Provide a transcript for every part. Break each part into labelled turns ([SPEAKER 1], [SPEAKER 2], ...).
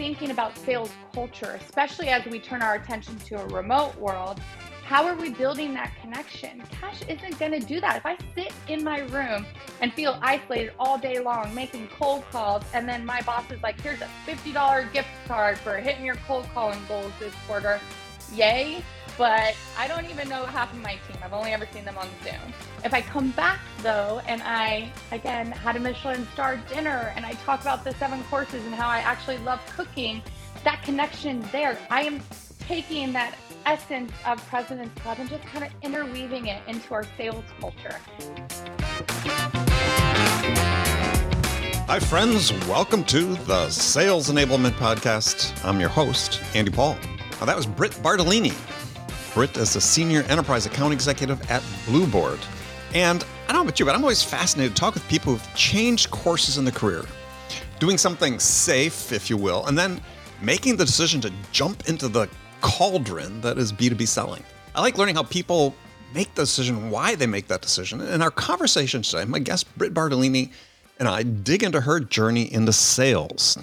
[SPEAKER 1] thinking about sales culture, especially as we turn our attention to a remote world? How are we building that connection? Cash isn't going to do that. If I sit in my room and feel isolated all day long making cold calls, and then my boss is like, here's a $50 gift card for hitting your cold calling goals this quarter, yay. But I don't even know half of my team. I've only ever seen them on Zoom. If I come back though, and I again had a Michelin star dinner and I talk about the seven courses and how I actually love cooking, that connection there. I am taking that essence of President's Club and just kind of interweaving it into our sales culture.
[SPEAKER 2] Hi, friends. Welcome to the Sales Enablement Podcast. I'm your host, Andy Paul. Now, that was Britt Bartolini. Britt is a senior enterprise account executive at Blueboard. And I don't know about you, but I'm always fascinated to talk with people who've changed courses in the career, doing something safe, if you will, and then making the decision to jump into the cauldron that is B2B selling. I like learning how people make the decision, why they make that decision. In our conversation today, my guest, Britt Bartolini, and I dig into her journey into sales.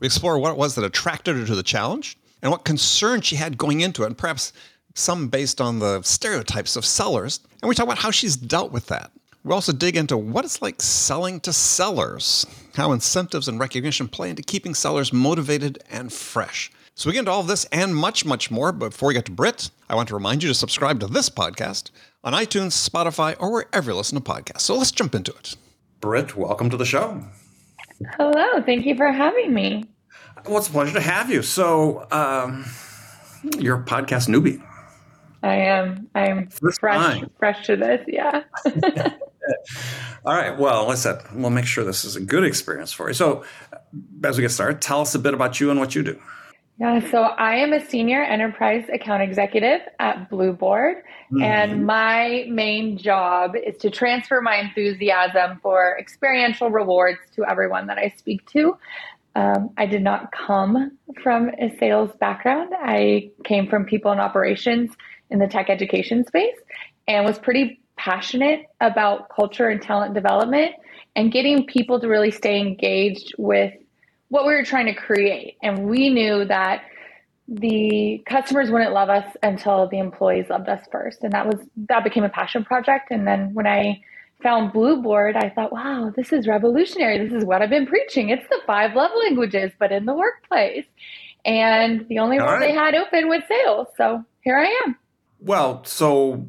[SPEAKER 2] We explore what it was that attracted her to the challenge and what concerns she had going into it, and perhaps some based on the stereotypes of sellers. And we talk about how she's dealt with that. We also dig into what it's like selling to sellers, how incentives and recognition play into keeping sellers motivated and fresh. So we get into all of this and much, much more. But before we get to Britt, I want to remind you to subscribe to this podcast on iTunes, Spotify, or wherever you listen to podcasts. So let's jump into it. Britt, welcome to the show.
[SPEAKER 1] Hello. Thank you for having me.
[SPEAKER 2] Well, it's a pleasure to have you. So, um, you're a podcast newbie.
[SPEAKER 1] I am. I'm fresh, fresh to this. Yeah.
[SPEAKER 2] All right. Well, listen, we'll make sure this is a good experience for you. So, as we get started, tell us a bit about you and what you do.
[SPEAKER 1] Yeah, so I am a senior enterprise account executive at Blueboard, mm-hmm. and my main job is to transfer my enthusiasm for experiential rewards to everyone that I speak to. Um, I did not come from a sales background. I came from people and operations in the tech education space and was pretty passionate about culture and talent development and getting people to really stay engaged with what we were trying to create. And we knew that the customers wouldn't love us until the employees loved us first. And that was that became a passion project. And then when I found Blueboard, I thought, wow, this is revolutionary. This is what I've been preaching. It's the five love languages, but in the workplace. And the only All one right. they had open was sales. So here I am.
[SPEAKER 2] Well, so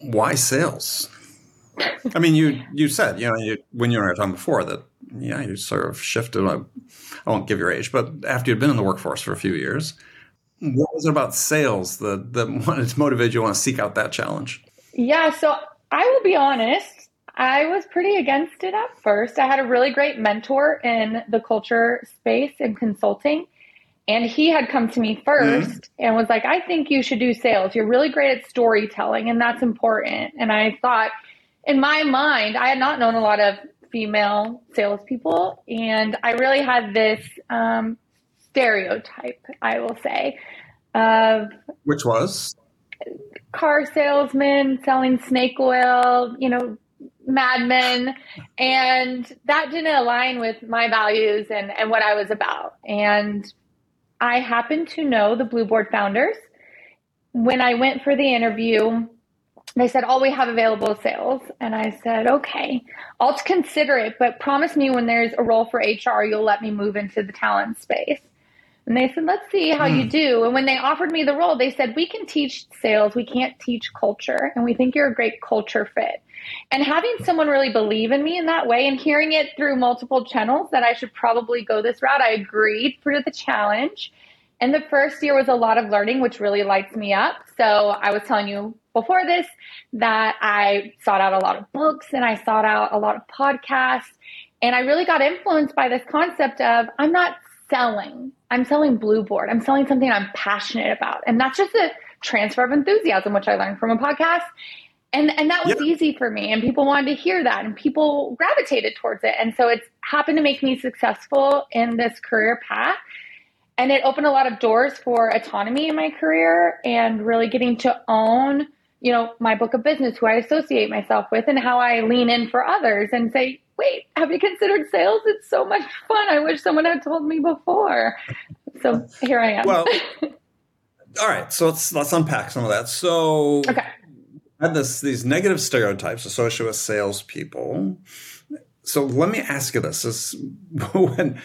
[SPEAKER 2] why sales? I mean, you you said you know you, when you were talking before that yeah you sort of shifted. I, I won't give your age, but after you'd been in the workforce for a few years, what was it about sales that that wanted to motivate you to want to seek out that challenge?
[SPEAKER 1] Yeah, so I will be honest. I was pretty against it at first. I had a really great mentor in the culture space and consulting. And he had come to me 1st mm-hmm. and was like, I think you should do sales. You're really great at storytelling, and that's important. And I thought, in my mind, I had not known a lot of female salespeople, and I really had this um, stereotype, I will say, of
[SPEAKER 2] which was
[SPEAKER 1] car salesman selling snake oil, you know, madmen, and that didn't align with my values and and what I was about, and I happen to know the Blueboard founders. When I went for the interview, they said, All we have available is sales. And I said, Okay, I'll consider it, but promise me when there's a role for HR, you'll let me move into the talent space. And they said, Let's see how mm. you hmm. do. And when they offered me the role, they said, We can teach sales, we can't teach culture. And we think you're a great culture fit. And having someone really believe in me in that way and hearing it through multiple channels that I should probably go this route, I agreed for the challenge. And the first year was a lot of learning, which really lights me up. So I was telling you before this that I sought out a lot of books and I sought out a lot of podcasts. And I really got influenced by this concept of I'm not selling, I'm selling Blueboard. I'm selling something I'm passionate about. And that's just a transfer of enthusiasm, which I learned from a podcast. And and that was yep. easy for me and people wanted to hear that and people gravitated towards it. And so it's happened to make me successful in this career path. And it opened a lot of doors for autonomy in my career and really getting to own, you know, my book of business, who I associate myself with and how I lean in for others and say, wait, have you considered sales? It's so much fun. I wish someone had told me before. So here I am.
[SPEAKER 2] Well, all right. So let's let's unpack some of that. So
[SPEAKER 1] okay.
[SPEAKER 2] had this these negative stereotypes associated with salespeople. So let me ask you this: is when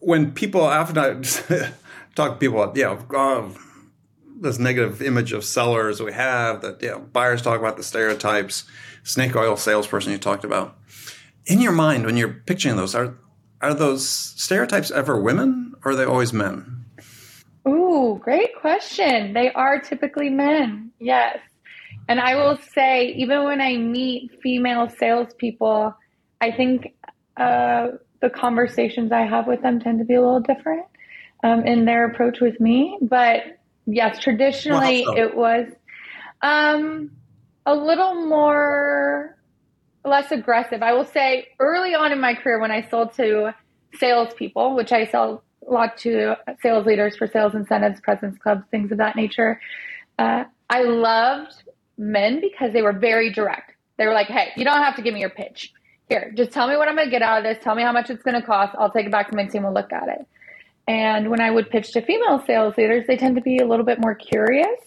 [SPEAKER 2] when people often I talk to people, you know, oh, this negative image of sellers we have that you know, buyers talk about the stereotypes, snake oil salesperson you talked about. In your mind, when you're picturing those, are are those stereotypes ever women or are they always men?
[SPEAKER 1] Ooh, great question. They are typically men. Yes. And I will say, even when I meet female salespeople, I think uh, the conversations I have with them tend to be a little different um, in their approach with me. But yes, traditionally well, so? it was um, a little more less aggressive. I will say early on in my career when I sold to salespeople, which I sell a lot to sales leaders for sales incentives, presidents clubs, things of that nature. Uh, I loved men because they were very direct. They were like, hey, you don't have to give me your pitch. Here, just tell me what I'm going to get out of this. Tell me how much it's going to cost. I'll take it back to my team. We'll look at it. And when I would pitch to female sales leaders, they tend to be a little bit more curious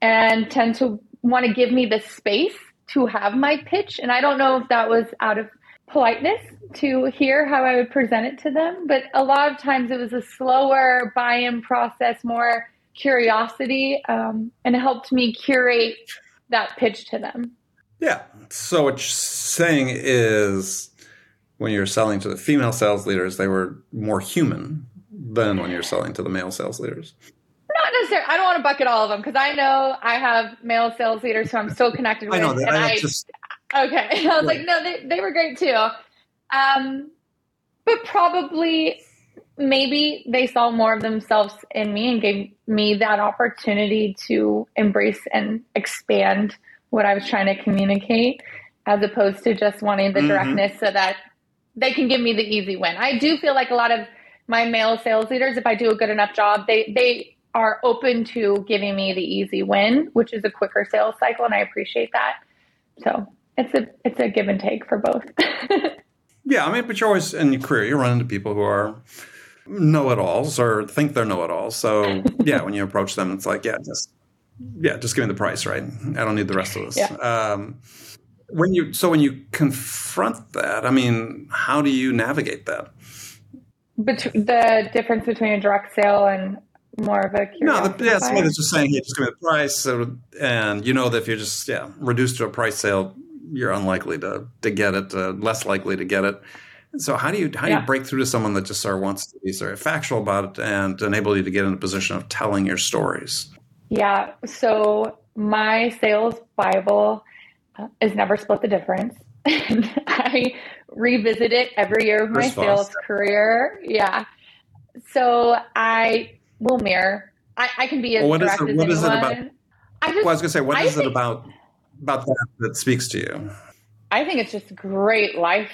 [SPEAKER 1] and tend to want to give me the space to have my pitch. And I don't know if that was out of politeness to hear how I would present it to them, but a lot of times it was a slower buy in process, more curiosity, um, and it helped me curate that pitch to them.
[SPEAKER 2] Yeah. So what you're saying is when you're selling to the female sales leaders, they were more human than when you're selling to the male sales leaders.
[SPEAKER 1] Not necessarily. I don't want to bucket all of them because I know I have male sales leaders who I'm still connected with. I know that. And I, I just okay. I was like, no, they they were great too. Um, but probably maybe they saw more of themselves in me and gave me that opportunity to embrace and expand what I was trying to communicate as opposed to just wanting the mm-hmm. directness so that they can give me the easy win. I do feel like a lot of my male sales leaders, if I do a good enough job, they they are open to giving me the easy win, which is a quicker sales cycle, and I appreciate that. So it's a it's a give and take for both.
[SPEAKER 2] yeah, I mean, but you're always in your career, you run into people who are know-it-alls or think they're know-it-alls. So yeah, when you approach them, it's like, yeah, just yeah, just give me the price, right? I don't need the rest of this. Yeah. Um, when you so when you confront that, I mean, how do you navigate that?
[SPEAKER 1] Bet- the difference between a direct sale and more of a
[SPEAKER 2] no, the, yeah, somebody that's just saying, "Hey, just give me the price," so, and you know that if you're just yeah reduced to a price sale, you're unlikely to to get it, uh, less likely to get it. So how do you how do yeah. you break through to someone that just sort of wants to be sort of factual about it and enable you to get in a position of telling your stories?
[SPEAKER 1] Yeah. So my sales Bible uh, is never split the difference. I revisit it every year of my sales career. Yeah. So I will mirror. I, I can be as well, what direct is it, what as is anyone. It about,
[SPEAKER 2] I, just, well, I was going to say, what I is think, it about about that that speaks to you?
[SPEAKER 1] I think it's just great life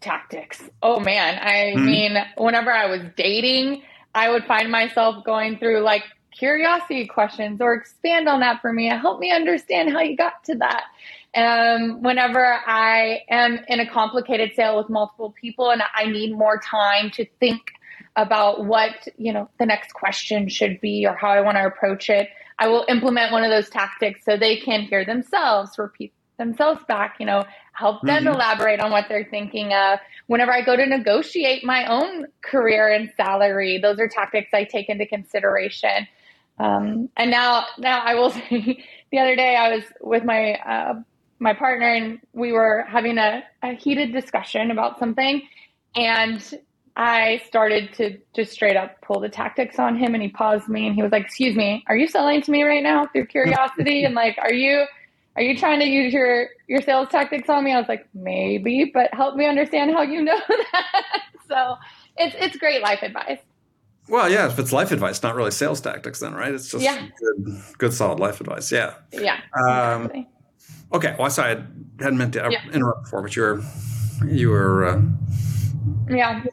[SPEAKER 1] tactics. Oh man, I mm-hmm. mean, whenever I was dating, I would find myself going through like curiosity questions or expand on that for me. Help me understand how you got to that. Um, whenever I am in a complicated sale with multiple people and I need more time to think about what, you know, the next question should be or how I want to approach it, I will implement one of those tactics so they can hear themselves repeat themselves back, you know, help them mm-hmm. elaborate on what they're thinking of. Whenever I go to negotiate my own career and salary, those are tactics I take into consideration. Um, and now, now I will say, the other day I was with my uh, my partner and we were having a, a heated discussion about something, and I started to just straight up pull the tactics on him, and he paused me and he was like, "Excuse me, are you selling to me right now through curiosity? and like, are you?" Are you trying to use your your sales tactics on me? I was like, maybe, but help me understand how you know that. so it's it's great life advice.
[SPEAKER 2] Well, yeah, if it's life advice, not really sales tactics, then, right? It's just yeah. good, good, solid life advice. Yeah.
[SPEAKER 1] Yeah. Um, exactly.
[SPEAKER 2] Okay. Well, I sorry, I hadn't meant to yeah. interrupt before, but you were, you were. Uh,
[SPEAKER 1] yeah.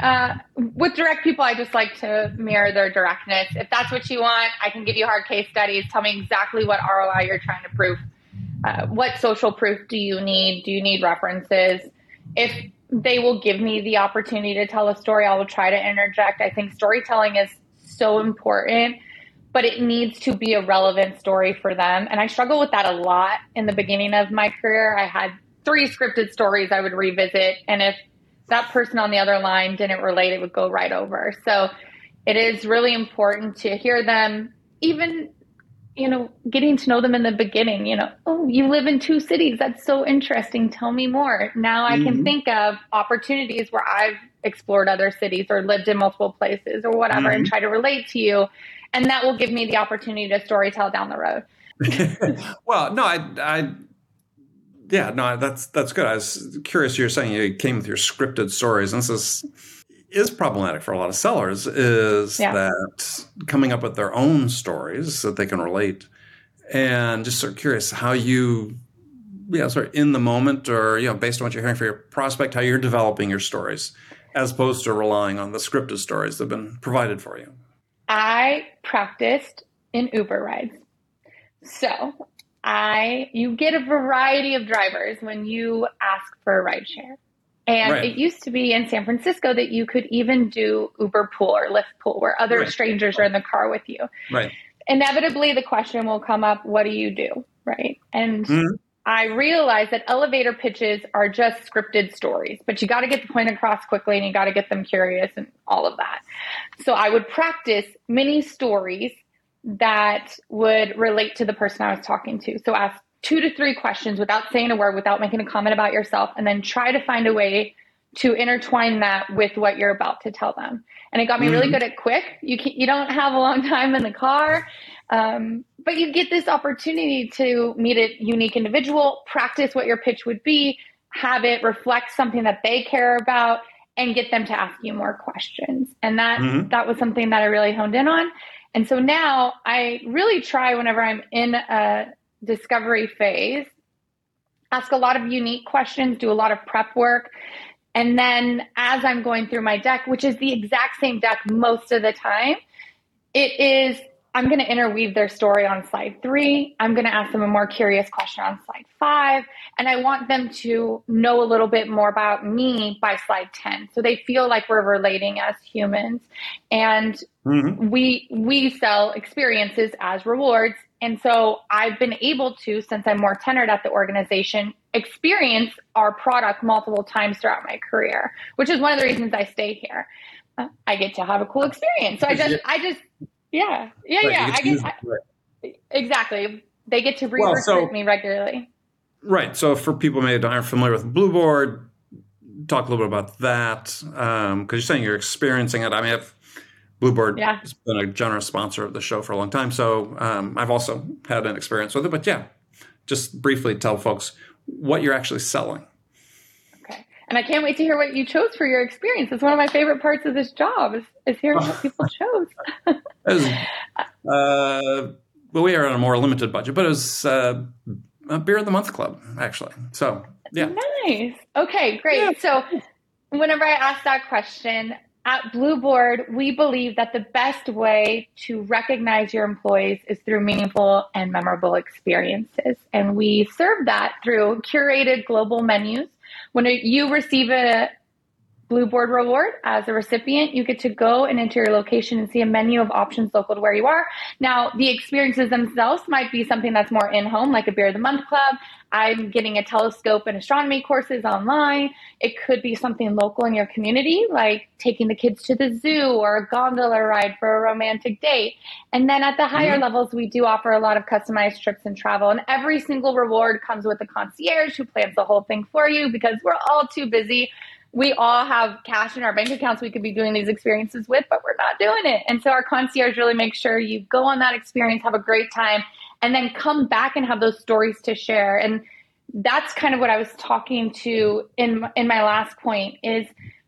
[SPEAKER 1] Uh, with direct people, I just like to mirror their directness. If that's what you want, I can give you hard case studies. Tell me exactly what ROI you're trying to prove. Uh, what social proof do you need? Do you need references? If they will give me the opportunity to tell a story. I will try to interject. I think storytelling is so important, but it needs to be a relevant story for them. And I struggle with that a lot in the beginning of my career. I had three scripted stories I would revisit. And if that person on the other line didn't relate, it would go right over. So it is really important to hear them, even you know, getting to know them in the beginning, you know, oh, you live in two cities. That's so interesting. Tell me more. Now I mm-hmm. can think of opportunities where I've explored other cities or lived in multiple places or whatever mm-hmm. and try to relate to you. And that will give me the opportunity to storytell down the road.
[SPEAKER 3] well, no, I, I, yeah, no, that's, that's good. I was curious. You're saying you came with your scripted stories and this is, is problematic for a lot of sellers is yeah. that coming up with their own stories that they can relate and just sort of curious how you yeah sort of in the moment or you know based on what you're hearing for your prospect how you're developing your stories as opposed to relying on the scripted stories that have been provided for you
[SPEAKER 1] i practiced in uber rides so i you get a variety of drivers when you ask for a ride share and right. it used to be in San Francisco that you could even do Uber pool or Lyft pool where other right. strangers are in the car with you.
[SPEAKER 3] Right.
[SPEAKER 1] Inevitably, the question will come up what do you do? Right. And mm-hmm. I realized that elevator pitches are just scripted stories, but you got to get the point across quickly and you got to get them curious and all of that. So I would practice mini stories that would relate to the person I was talking to. So ask two to three questions without saying a word, without making a comment about yourself, and then try to find a way to intertwine that with what you're about to tell them. And it got me mm-hmm. really good at quick. You can, you don't have a long time in the car, um, but you get this opportunity to meet a unique individual, practice what your pitch would be, have it reflect something that they care about, and get them to ask you more questions. And that mm-hmm. that was something that I really honed in on. And so now I really try whenever I'm in a discovery phase, ask a lot of unique questions, do a lot of prep work. And then as I'm going through my deck, which is the exact same deck most of the time, it is I'm going to interweave their story on slide three. I'm going to ask them a more curious question on slide five. And I want them to know a little bit more about me by slide 10. So they feel like we're relating as humans. And mm-hmm. we, we sell experiences as rewards. And so I've been able to, since I'm more tenured at the organization, experience our product multiple times throughout my career, which is one of the reasons I stay here. Uh, I get to have a cool experience. So I just, I just, yeah, yeah, right, yeah. I get, I, exactly. They get to re well, so, me regularly.
[SPEAKER 3] Right. So for people maybe aren't familiar with Blueboard, talk a little bit about that because um, you're saying you're experiencing it. I mean, I've, Blueboard yeah. has been a generous sponsor of the show for a long time, so um, I've also had an experience with it. But yeah, just briefly tell folks what you're actually selling.
[SPEAKER 1] And I can't wait to hear what you chose for your experience. It's one of my favorite parts of this job is, is hearing what people chose.
[SPEAKER 3] was, uh, well, we are on a more limited budget, but it was uh, a beer of the month club, actually. So, yeah.
[SPEAKER 1] Nice. Okay, great. Yeah. So, whenever I ask that question, at Blueboard, we believe that the best way to recognize your employees is through meaningful and memorable experiences. And we serve that through curated global menus when you receive a Blueboard reward as a recipient, you get to go and enter your location and see a menu of options local to where you are. Now, the experiences themselves might be something that's more in home, like a Beer of the Month Club. I'm getting a telescope and astronomy courses online. It could be something local in your community, like taking the kids to the zoo or a gondola ride for a romantic date. And then at the higher mm-hmm. levels, we do offer a lot of customized trips and travel. And every single reward comes with a concierge who plans the whole thing for you because we're all too busy we all have cash in our bank accounts we could be doing these experiences with, but we're not doing it. And so our concierge really makes sure you go on that experience, have a great time, and then come back and have those stories to share. And that's kind of what I was talking to in in my last point is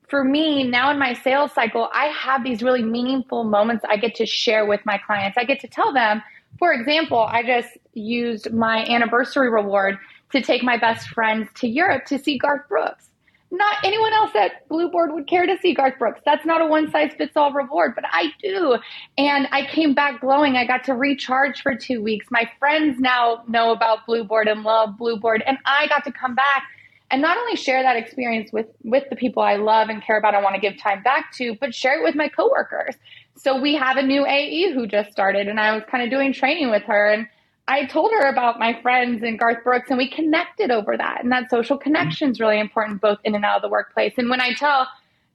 [SPEAKER 1] for me now in my sales cycle, I have these really meaningful moments I get to share with my clients. I get to tell them, for example, I just used my anniversary reward to take my best friends to Europe to see Garth Brooks not anyone else at Blueboard would care to see Garth Brooks. That's not a one size fits all reward, but I do. And I came back glowing. I got to recharge for two weeks. My friends now know about Blueboard and love Blueboard. And I got to come back and not only share that experience with with the people I love and care about and want to give time back to, but share it with my coworkers. So we have a new AE who just started, and I was kind of doing training with her, and I told her about my friends and Garth Brooks, and we connected over that. And that social connection is really important, both in and out of the workplace. And when I tell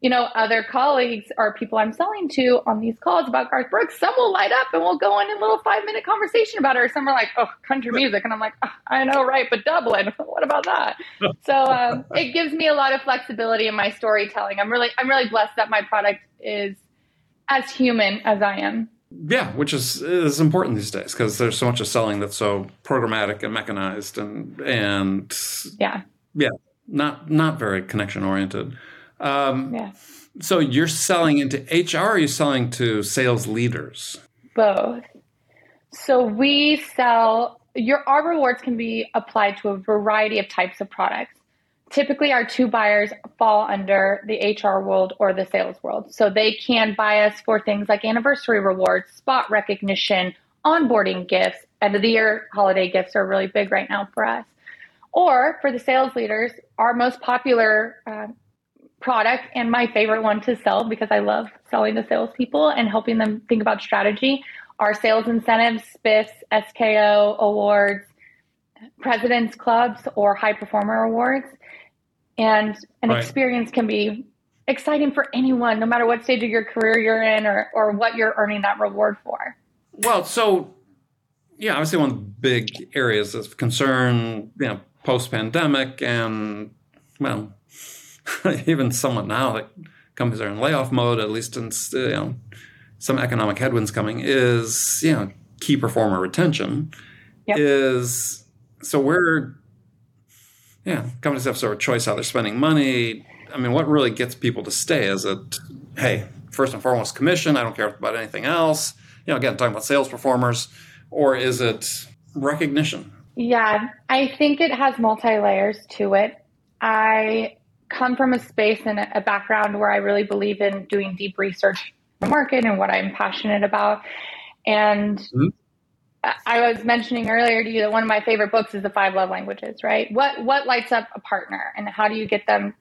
[SPEAKER 1] you know, other colleagues or people I'm selling to on these calls about Garth Brooks, some will light up and we'll go in a little five minute conversation about it. Or some are like, oh, country music. And I'm like, oh, I know, right. But Dublin, what about that? so um, it gives me a lot of flexibility in my storytelling. I'm really, I'm really blessed that my product is as human as I am.
[SPEAKER 2] Yeah, which is is important these days because there's so much of selling that's so programmatic and mechanized and and
[SPEAKER 1] yeah
[SPEAKER 2] yeah not not very connection oriented.
[SPEAKER 1] Um, yeah.
[SPEAKER 2] So you're selling into HR or are you selling to sales leaders?
[SPEAKER 1] Both. So we sell your our rewards can be applied to a variety of types of products. Typically our two buyers fall under the HR world or the sales world. So they can buy us for things like anniversary rewards, spot recognition, onboarding gifts, end of the year holiday gifts are really big right now for us. Or for the sales leaders, our most popular uh, product and my favorite one to sell because I love selling to salespeople and helping them think about strategy are sales incentives, SPIFs, SKO awards, president's clubs, or high performer awards. And an right. experience can be exciting for anyone, no matter what stage of your career you're in or, or what you're earning that reward for.
[SPEAKER 2] Well, so yeah, obviously one of the big areas of concern, you know, post pandemic and well, even somewhat now that companies are in layoff mode, at least in you know, some economic headwinds coming, is you know key performer retention yep. is so we're yeah companies have sort of choice how they're spending money. I mean, what really gets people to stay is it hey first and foremost commission. I don't care about anything else. You know, again talking about sales performers, or is it recognition?
[SPEAKER 1] Yeah, I think it has multi layers to it. I come from a space and a background where I really believe in doing deep research in the market and what I'm passionate about. And mm-hmm. I was mentioning earlier to you that one of my favorite books is The Five Love Languages, right? What what lights up a partner and how do you get them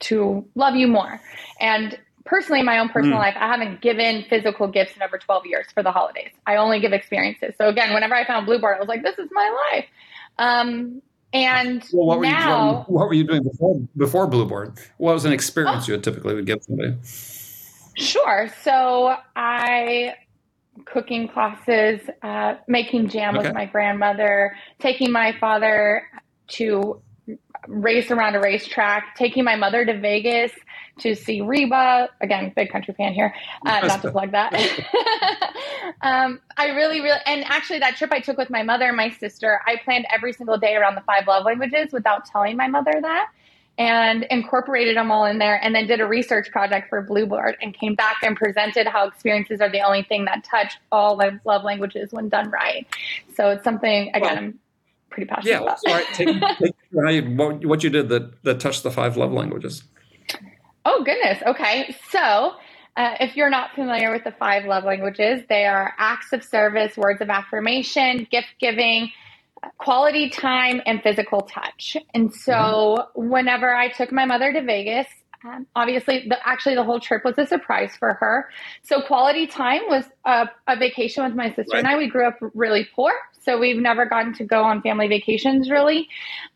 [SPEAKER 1] to love you more? And personally in my own personal mm. life, I haven't given physical gifts in over 12 years for the holidays. I only give experiences. So again, whenever I found Blueboard, I was like, this is my life. Um, and well,
[SPEAKER 2] what
[SPEAKER 1] were now,
[SPEAKER 2] you doing, what were you doing before before Blueboard? What was an experience oh, you would typically would give somebody?
[SPEAKER 1] Sure. So I cooking classes, uh, making jam okay. with my grandmother, taking my father to race around a racetrack, taking my mother to Vegas to see Reba. Again, big country fan here. Uh, not to plug that. um, I really, really, and actually, that trip I took with my mother and my sister, I planned every single day around the five love languages without telling my mother that. And incorporated them all in there, and then did a research project for Blueboard, and came back and presented how experiences are the only thing that touch all the love languages when done right. So it's something again. Well, I'm pretty passionate yeah, about.
[SPEAKER 2] Yeah, take, take you, what, what you did that that touched the five love languages.
[SPEAKER 1] Oh, goodness. Okay. So, uh, if you're not familiar with the five love languages, they are acts of service, words of affirmation, gift giving, quality time, and physical touch. And so, mm-hmm. whenever I took my mother to Vegas, um, obviously, the, actually, the whole trip was a surprise for her. So, quality time was a, a vacation with my sister right. and I. We grew up really poor, so we've never gotten to go on family vacations really.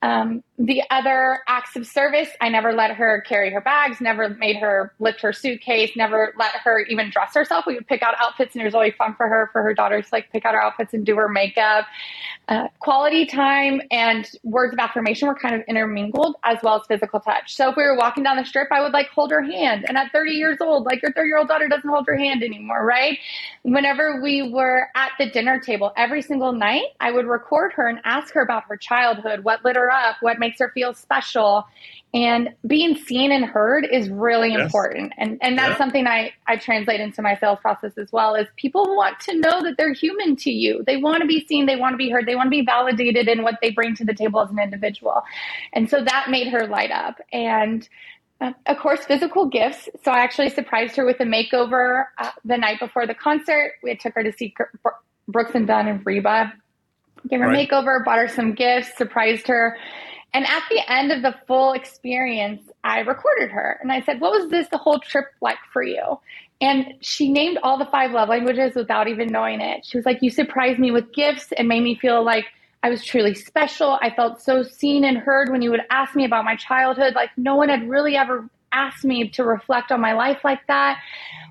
[SPEAKER 1] Um, the other acts of service, I never let her carry her bags, never made her lift her suitcase, never let her even dress herself. We would pick out outfits, and it was always fun for her, for her daughters, like pick out her outfits and do her makeup. Uh, quality time and words of affirmation were kind of intermingled, as well as physical touch. So if we were walking down the strip, I would like hold her hand. And at 30 years old, like your 30 year old daughter doesn't hold your hand anymore, right? Whenever we were at the dinner table, every single night, I would record her and ask her about her childhood, what lit her up, what makes her feel special. And being seen and heard is really yes. important. And and that's yeah. something I, I translate into my sales process as well is people want to know that they're human to you. They want to be seen, they want to be heard, they want to be validated in what they bring to the table as an individual. And so that made her light up. And uh, of course, physical gifts. So I actually surprised her with a makeover uh, the night before the concert. We took her to see Brooks and Dunn and Reba. Gave her right. a makeover, bought her some gifts, surprised her And at the end of the full experience, I recorded her and I said, What was this the whole trip like for you? And she named all the five love languages without even knowing it. She was like, You surprised me with gifts and made me feel like I was truly special. I felt so seen and heard when you would ask me about my childhood. Like, no one had really ever asked me to reflect on my life like that.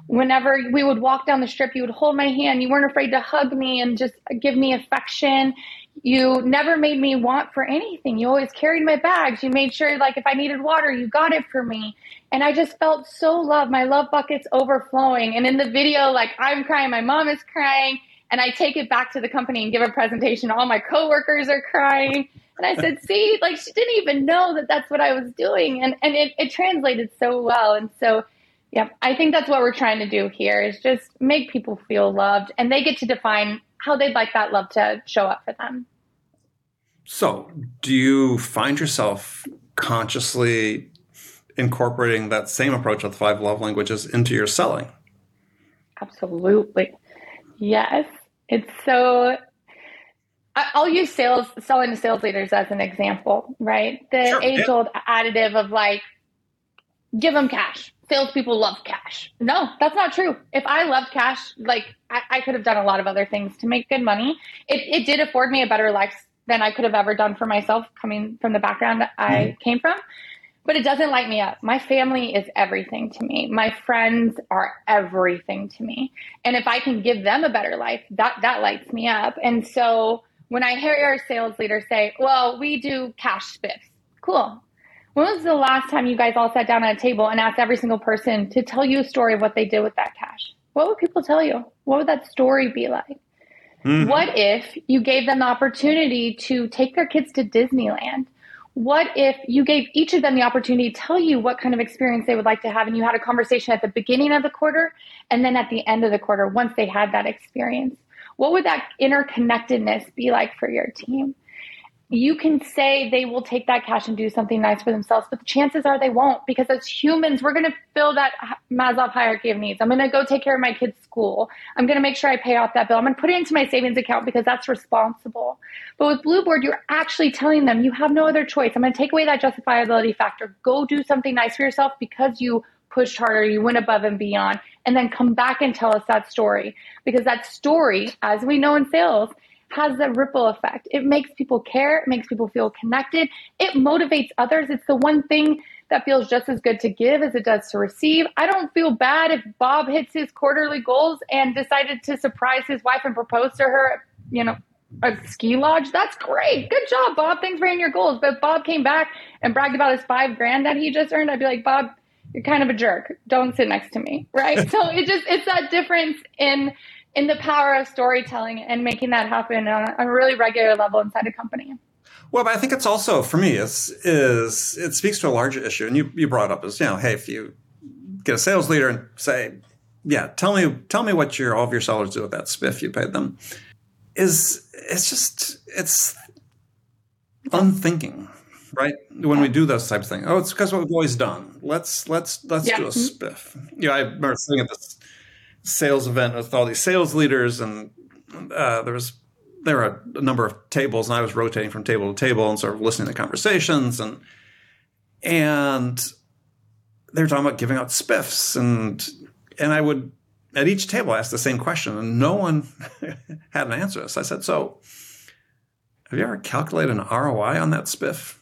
[SPEAKER 1] Whenever we would walk down the strip, you would hold my hand. You weren't afraid to hug me and just give me affection. You never made me want for anything. You always carried my bags. You made sure, like, if I needed water, you got it for me. And I just felt so loved. My love bucket's overflowing. And in the video, like, I'm crying, my mom is crying. And I take it back to the company and give a presentation. All my coworkers are crying. And I said, see, like she didn't even know that that's what I was doing. And, and it, it translated so well. And so, yeah, I think that's what we're trying to do here is just make people feel loved and they get to define how they'd like that love to show up for them.
[SPEAKER 2] So, do you find yourself consciously incorporating that same approach with five love languages into your selling?
[SPEAKER 1] Absolutely. Yes. It's so I'll use sales, selling to sales leaders as an example, right? The sure, age old yeah. additive of like, give them cash. Salespeople love cash. No, that's not true. If I loved cash, like I, I, could have done a lot of other things to make good money. It, it did afford me a better life than I could have ever done for myself coming from the background I mm came from. But it doesn't light me up. My family is everything to me. My friends are everything to me. And if I can give them a better life, that, that lights me up. And so, when I hear our sales leaders say, well, we do cash spiffs, cool. When was the last time you guys all sat down at a table and asked every single person to tell you a story of what they did with that cash? What would people tell you? What would that story be like? Mm-hmm. What if you gave them the opportunity to take their kids to Disneyland? What if you gave each of them the opportunity to tell you what kind of experience they would like to have and you had a conversation at the beginning of the quarter and then at the end of the quarter once they had that experience? What would that interconnectedness be like for your team? You can say they will take that cash and do something nice for themselves, but the chances are they won't because as humans, we're going to fill that Maslow hierarchy of needs. I'm going to go take care of my kid's school. I'm going to make sure I pay off that bill. I'm going to put it into my savings account because that's responsible. But with Blueboard, you're actually telling them you have no other choice. I'm going to take away that justifiability factor. Go do something nice for yourself because you pushed harder, you went above and beyond, and then come back and tell us that story. Because that story, as we know in sales, has a ripple effect. It makes people care, it makes people feel connected, it motivates others. It's the one thing that feels just as good to give as it does to receive. I don't feel bad if Bob hits his quarterly goals and decided to surprise his wife and propose to her, you know, a ski lodge. That's great. Good job, Bob. Thanks for hitting your goals. But Bob came back and bragged about his five grand that he just earned. I'd be like, Bob, you're kind of a jerk. Don't sit next to me, right? so it just it's that difference in in the power of storytelling and making that happen on a really regular level inside a company.
[SPEAKER 2] Well, but I think it's also for me is is it speaks to a larger issue, and you you brought up is you know, hey, if you get a sales leader and say, yeah, tell me tell me what your all of your sellers do with that spiff you paid them, is it's just it's unthinking right? When we do those types of things. Oh, it's because what we've always done. Let's let's let's yeah. do a mm-hmm. spiff. Yeah, I remember sitting at this sales event with all these sales leaders, and uh, there was there were a, a number of tables, and I was rotating from table to table and sort of listening to conversations, and and they were talking about giving out spiffs, and and I would at each table ask the same question, and no one had an answer. So I said, "So, have you ever calculated an ROI on that spiff?"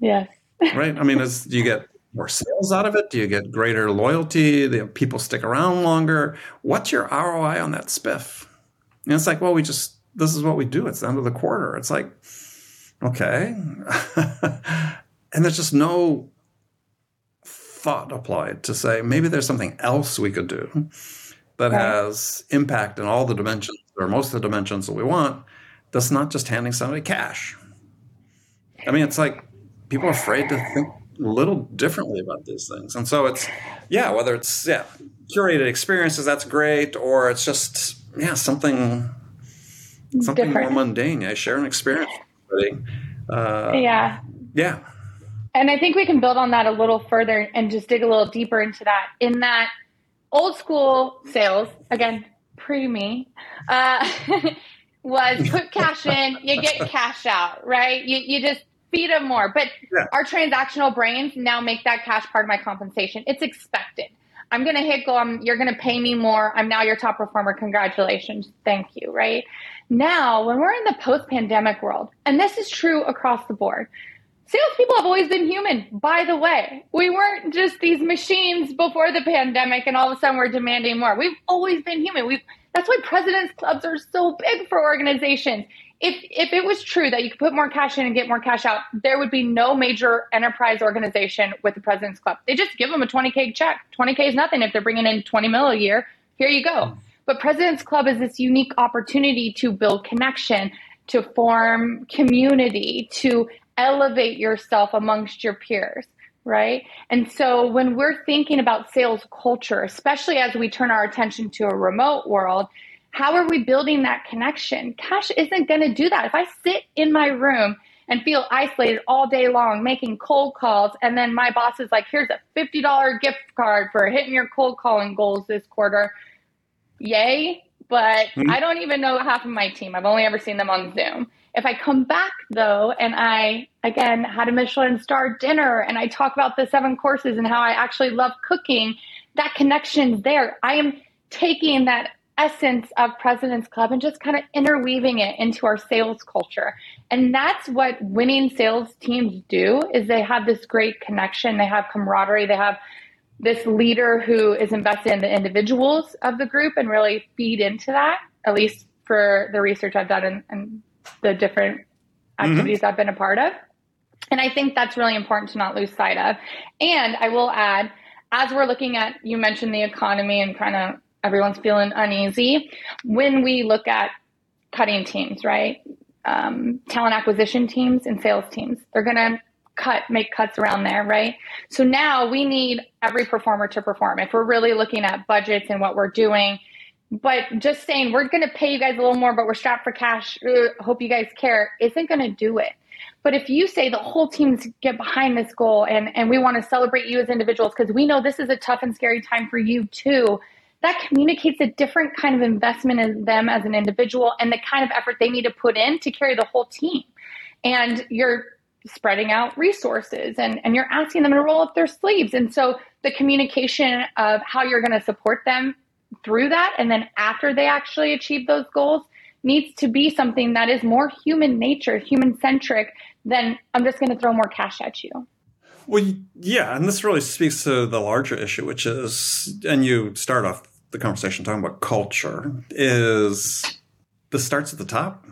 [SPEAKER 1] Yes.
[SPEAKER 2] right. I mean, do you get more sales out of it? Do you get greater loyalty? Do people stick around longer? What's your ROI on that spiff? And it's like, well, we just, this is what we do. It's the end of the quarter. It's like, okay. and there's just no thought applied to say maybe there's something else we could do that right. has impact in all the dimensions or most of the dimensions that we want that's not just handing somebody cash. I mean, it's like people are afraid to think a little differently about these things. And so it's, yeah, whether it's, yeah, curated experiences, that's great, or it's just, yeah, something, something Different. more mundane. I share an experience.
[SPEAKER 1] Uh, yeah.
[SPEAKER 2] Yeah.
[SPEAKER 1] And I think we can build on that a little further and just dig a little deeper into that. In that old school sales, again, pre me, uh, was put cash in, you get cash out, right? You, you just feed them more. But yeah. our transactional brains now make that cash part of my compensation. It's expected. I'm going to hit go. I'm, you're going to pay me more. I'm now your top performer. Congratulations. Thank you. Right now, when we're in the post pandemic world, and this is true across the board, salespeople have always been human. By the way, we weren't just these machines before the pandemic, and all of a sudden we're demanding more. We've always been human. We've that's why presidents clubs are so big for organizations. If if it was true that you could put more cash in and get more cash out, there would be no major enterprise organization with the president's club. They just give them a 20k check. 20k is nothing if they're bringing in 20 mil a year. Here you go. But President's Club is this unique opportunity to build connection, to form community, to elevate yourself amongst your peers right? And so when we're thinking about sales culture, especially as we turn our attention to a remote world, how are we building that connection? Cash isn't going to do that. If I sit in my room and feel isolated all day long making cold calls, and then my boss is like, here's a $50 gift card for hitting your cold calling goals this quarter, yay. But mm-hmm. I don't even know half of my team. I've only ever seen them on Zoom. If I come back though, and I again had a Michelin star dinner and I talk about the seven courses and how I actually love cooking, that connection's there. I am taking that essence of President's Club and just kind of interweaving it into our sales culture. And that's what winning sales teams do is they have this great connection, they have camaraderie, they have this leader who is invested in the individuals of the group and really feed into that, at least for the research I've done and, and the different activities mm-hmm. I've been a part of. And I think that's really important to not lose sight of. And I will add, as we're looking at, you mentioned the economy and kind of everyone's feeling uneasy. When we look at cutting teams, right? Um, talent acquisition teams and sales teams, they're going to cut, make cuts around there, right? So now we need every performer to perform. If we're really looking at budgets and what we're doing, but just saying we're going to pay you guys a little more, but we're strapped for cash. Hope you guys care isn't going to do it. But if you say the whole team's get behind this goal and, and we want to celebrate you as individuals because we know this is a tough and scary time for you too, that communicates a different kind of investment in them as an individual and the kind of effort they need to put in to carry the whole team. And you're spreading out resources and, and you're asking them to roll up their sleeves. And so the communication of how you're going to support them through that and then after they actually achieve those goals needs to be something that is more human nature, human centric than I'm just going to throw more cash at you.
[SPEAKER 2] Well, yeah, and this really speaks to the larger issue, which is, and you start off the conversation talking about culture, is this starts at the top.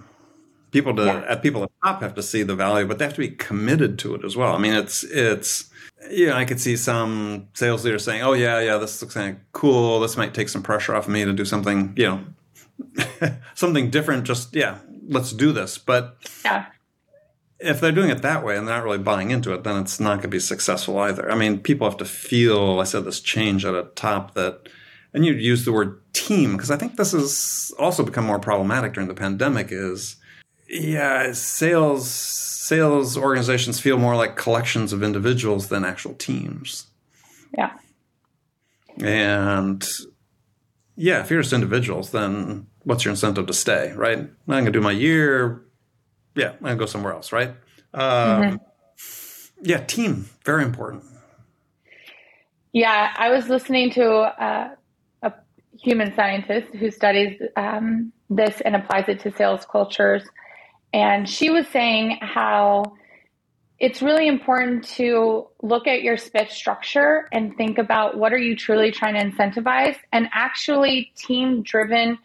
[SPEAKER 2] People to yeah. at people at the top have to see the value, but they have to be committed to it as well. I mean, it's it's yeah, I could see some sales leaders saying, "Oh yeah, yeah, this looks kind of cool. This might take some pressure off of me to do something, you know, something different. Just yeah, let's do this." But yeah if they're doing it that way and they're not really buying into it, then it's not going to be successful either. I mean, people have to feel, I said, this change at a top that, and you use the word team, because I think this has also become more problematic during the pandemic is, yeah, sales, sales organizations feel more like collections of individuals than actual teams.
[SPEAKER 1] Yeah.
[SPEAKER 2] And yeah, if you're just individuals, then what's your incentive to stay, right? I'm going to do my year, yeah, I'm gonna go somewhere else, right? Um, mm-hmm. Yeah, team very important.
[SPEAKER 1] Yeah, I was listening to uh, a human scientist who studies um, this and applies it to sales cultures, and she was saying how it's really important to look at your spiff structure and think about what are you truly trying to incentivize and actually team driven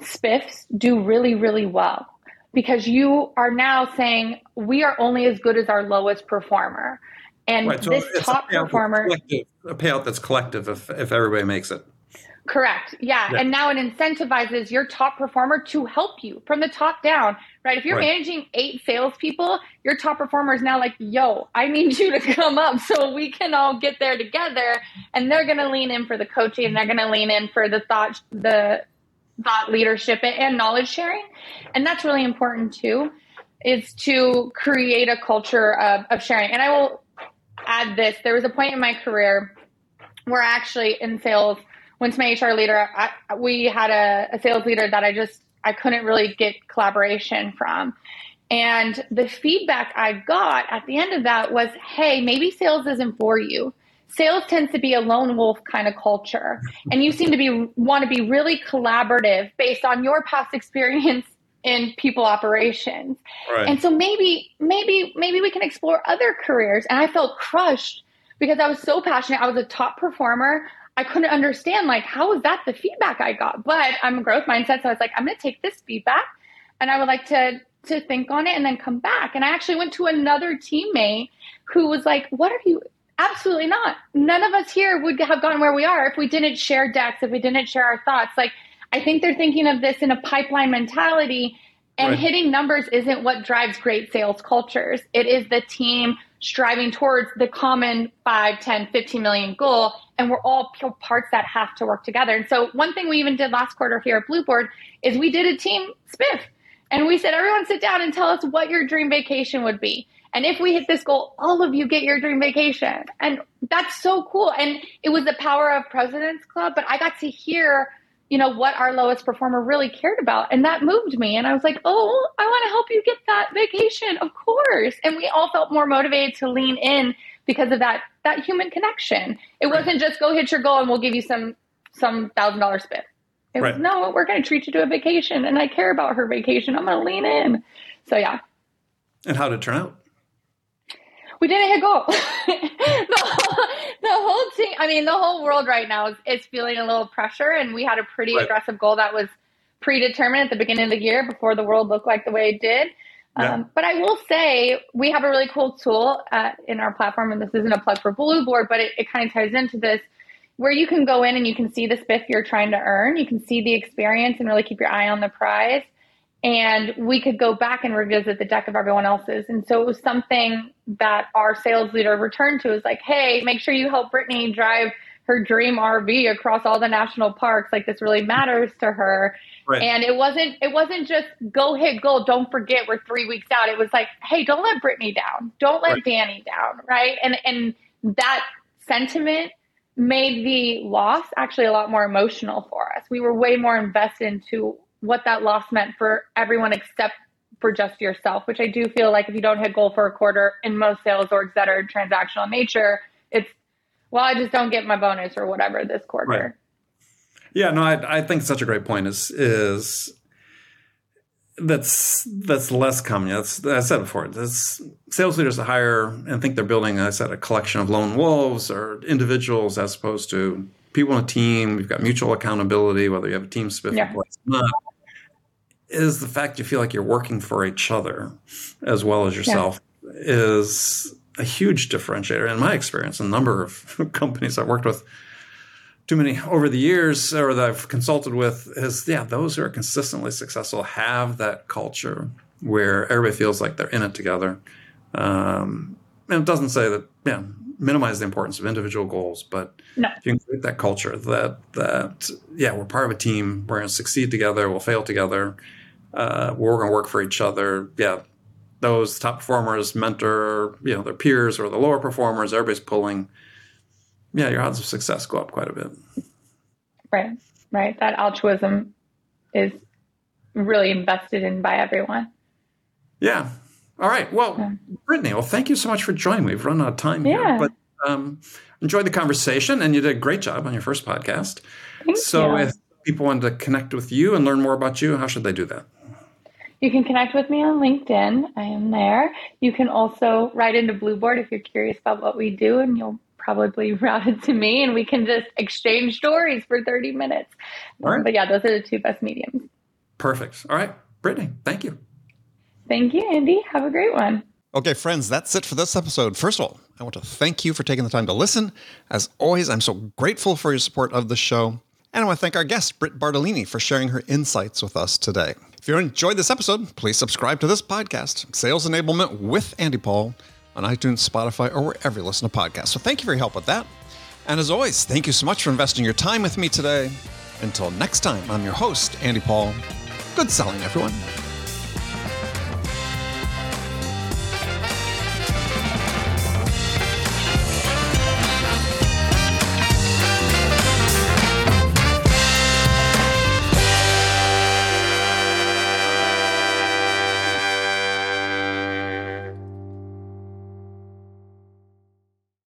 [SPEAKER 1] spiffs do really really well because you are now saying we are only as good as our lowest performer. And right, so this top a performer,
[SPEAKER 2] a payout that's collective if, if everybody makes it.
[SPEAKER 1] Correct. Yeah. yeah. And now it incentivizes your top performer to help you from the top down, right? If you're right. managing eight salespeople, your top performer is now like, yo, I need you to come up so we can all get there together. And they're going to lean in for the coaching and they're going to lean in for the thought, the thought leadership and knowledge sharing. And that's really important too, is to create a culture of, of sharing. And I will add this there was a point in my career where actually in sales, went to my HR leader, I, we had a, a sales leader that I just, I couldn't really get collaboration from. And the feedback I got at the end of that was, hey, maybe sales isn't for you. Sales tends to be a lone wolf kind of culture. And you seem to be want to be really collaborative based on your past experience in people operations. Right. And so maybe, maybe, maybe we can explore other careers. And I felt crushed because I was so passionate. I was a top performer. I couldn't understand like how was that the feedback I got? But I'm a growth mindset, so I was like, I'm going to take this feedback, and I would like to to think on it and then come back. And I actually went to another teammate who was like, What are you? Absolutely not. None of us here would have gone where we are if we didn't share decks, if we didn't share our thoughts. Like, I think they're thinking of this in a pipeline mentality. And right. hitting numbers isn't what drives great sales cultures. It is the team striving towards the common 5, 10, 15 million goal. And we're all parts that have to work together. And so, one thing we even did last quarter here at Blueboard is we did a team spiff and we said, everyone sit down and tell us what your dream vacation would be. And if we hit this goal, all of you get your dream vacation. And that's so cool. And it was the power of President's Club, but I got to hear, you know, what our lowest performer really cared about. And that moved me. And I was like, oh, I want to help you get that vacation. Of course. And we all felt more motivated to lean in because of that that human connection. It wasn't just go hit your goal and we'll give you some some thousand dollar spiff. It right. was, no, we're going to treat you to a vacation and I care about her vacation. I'm going to lean in. So, yeah.
[SPEAKER 2] And how did it turn out?
[SPEAKER 1] We didn't hit goal. the, whole, the whole team, I mean, the whole world right now is, is feeling a little pressure. And we had a pretty right. aggressive goal that was predetermined at the beginning of the year before the world looked like the way it did. Yeah. Um, but I will say we have a really cool tool uh, in our platform, and this isn't a plug for Blueboard, but it, it kind of ties into this where you can go in and you can see the spiff you're trying to earn. You can see the experience and really keep your eye on the prize. And we could go back and revisit the deck of everyone else's. And so it was something that our sales leader returned to is like, hey, make sure you help Brittany drive her dream RV across all the national parks. Like this really matters to her. Right. And it wasn't it wasn't just go hit goal. Don't forget we're three weeks out. It was like, hey, don't let Brittany down. Don't let right. Danny down. Right. And and that sentiment made the loss actually a lot more emotional for us. We were way more invested into what that loss meant for everyone except for just yourself, which I do feel like if you don't hit goal for a quarter in most sales orgs that are transactional in nature, it's well, I just don't get my bonus or whatever this quarter. Right.
[SPEAKER 2] Yeah, no, I, I think such a great point is is that's that's less common. That's I said before. That's sales leaders to hire and think they're building, I said, a collection of lone wolves or individuals as opposed to people in a team. We've got mutual accountability, whether you have a team specific yeah. or not. Is the fact you feel like you're working for each other as well as yourself yeah. is a huge differentiator in my experience. A number of companies I've worked with too many over the years or that I've consulted with is yeah, those who are consistently successful have that culture where everybody feels like they're in it together. Um, and it doesn't say that yeah, minimize the importance of individual goals, but no. if you can create that culture that that yeah, we're part of a team, we're going to succeed together, we'll fail together, uh, we're going to work for each other. Yeah, those top performers mentor you know their peers or the lower performers. Everybody's pulling yeah, your odds of success go up quite a bit.
[SPEAKER 1] Right, right. That altruism is really invested in by everyone.
[SPEAKER 2] Yeah. All right. Well, yeah. Brittany, well, thank you so much for joining. We've run out of time yeah. here, but um, enjoyed the conversation, and you did a great job on your first podcast. Thank so, you. if people wanted to connect with you and learn more about you, how should they do that?
[SPEAKER 1] You can connect with me on LinkedIn. I am there. You can also write into Blueboard if you're curious about what we do, and you'll probably routed to me and we can just exchange stories for 30 minutes. All right. But yeah, those are the two best mediums.
[SPEAKER 2] Perfect. All right. Brittany, thank you.
[SPEAKER 1] Thank you, Andy. Have a great one.
[SPEAKER 3] Okay, friends, that's it for this episode. First of all, I want to thank you for taking the time to listen. As always, I'm so grateful for your support of the show. And I want to thank our guest, Britt Bartolini, for sharing her insights with us today. If you enjoyed this episode, please subscribe to this podcast, Sales Enablement with Andy Paul on iTunes, Spotify, or wherever you listen to podcasts. So thank you for your help with that. And as always, thank you so much for investing your time with me today. Until next time, I'm your host, Andy Paul. Good selling, everyone.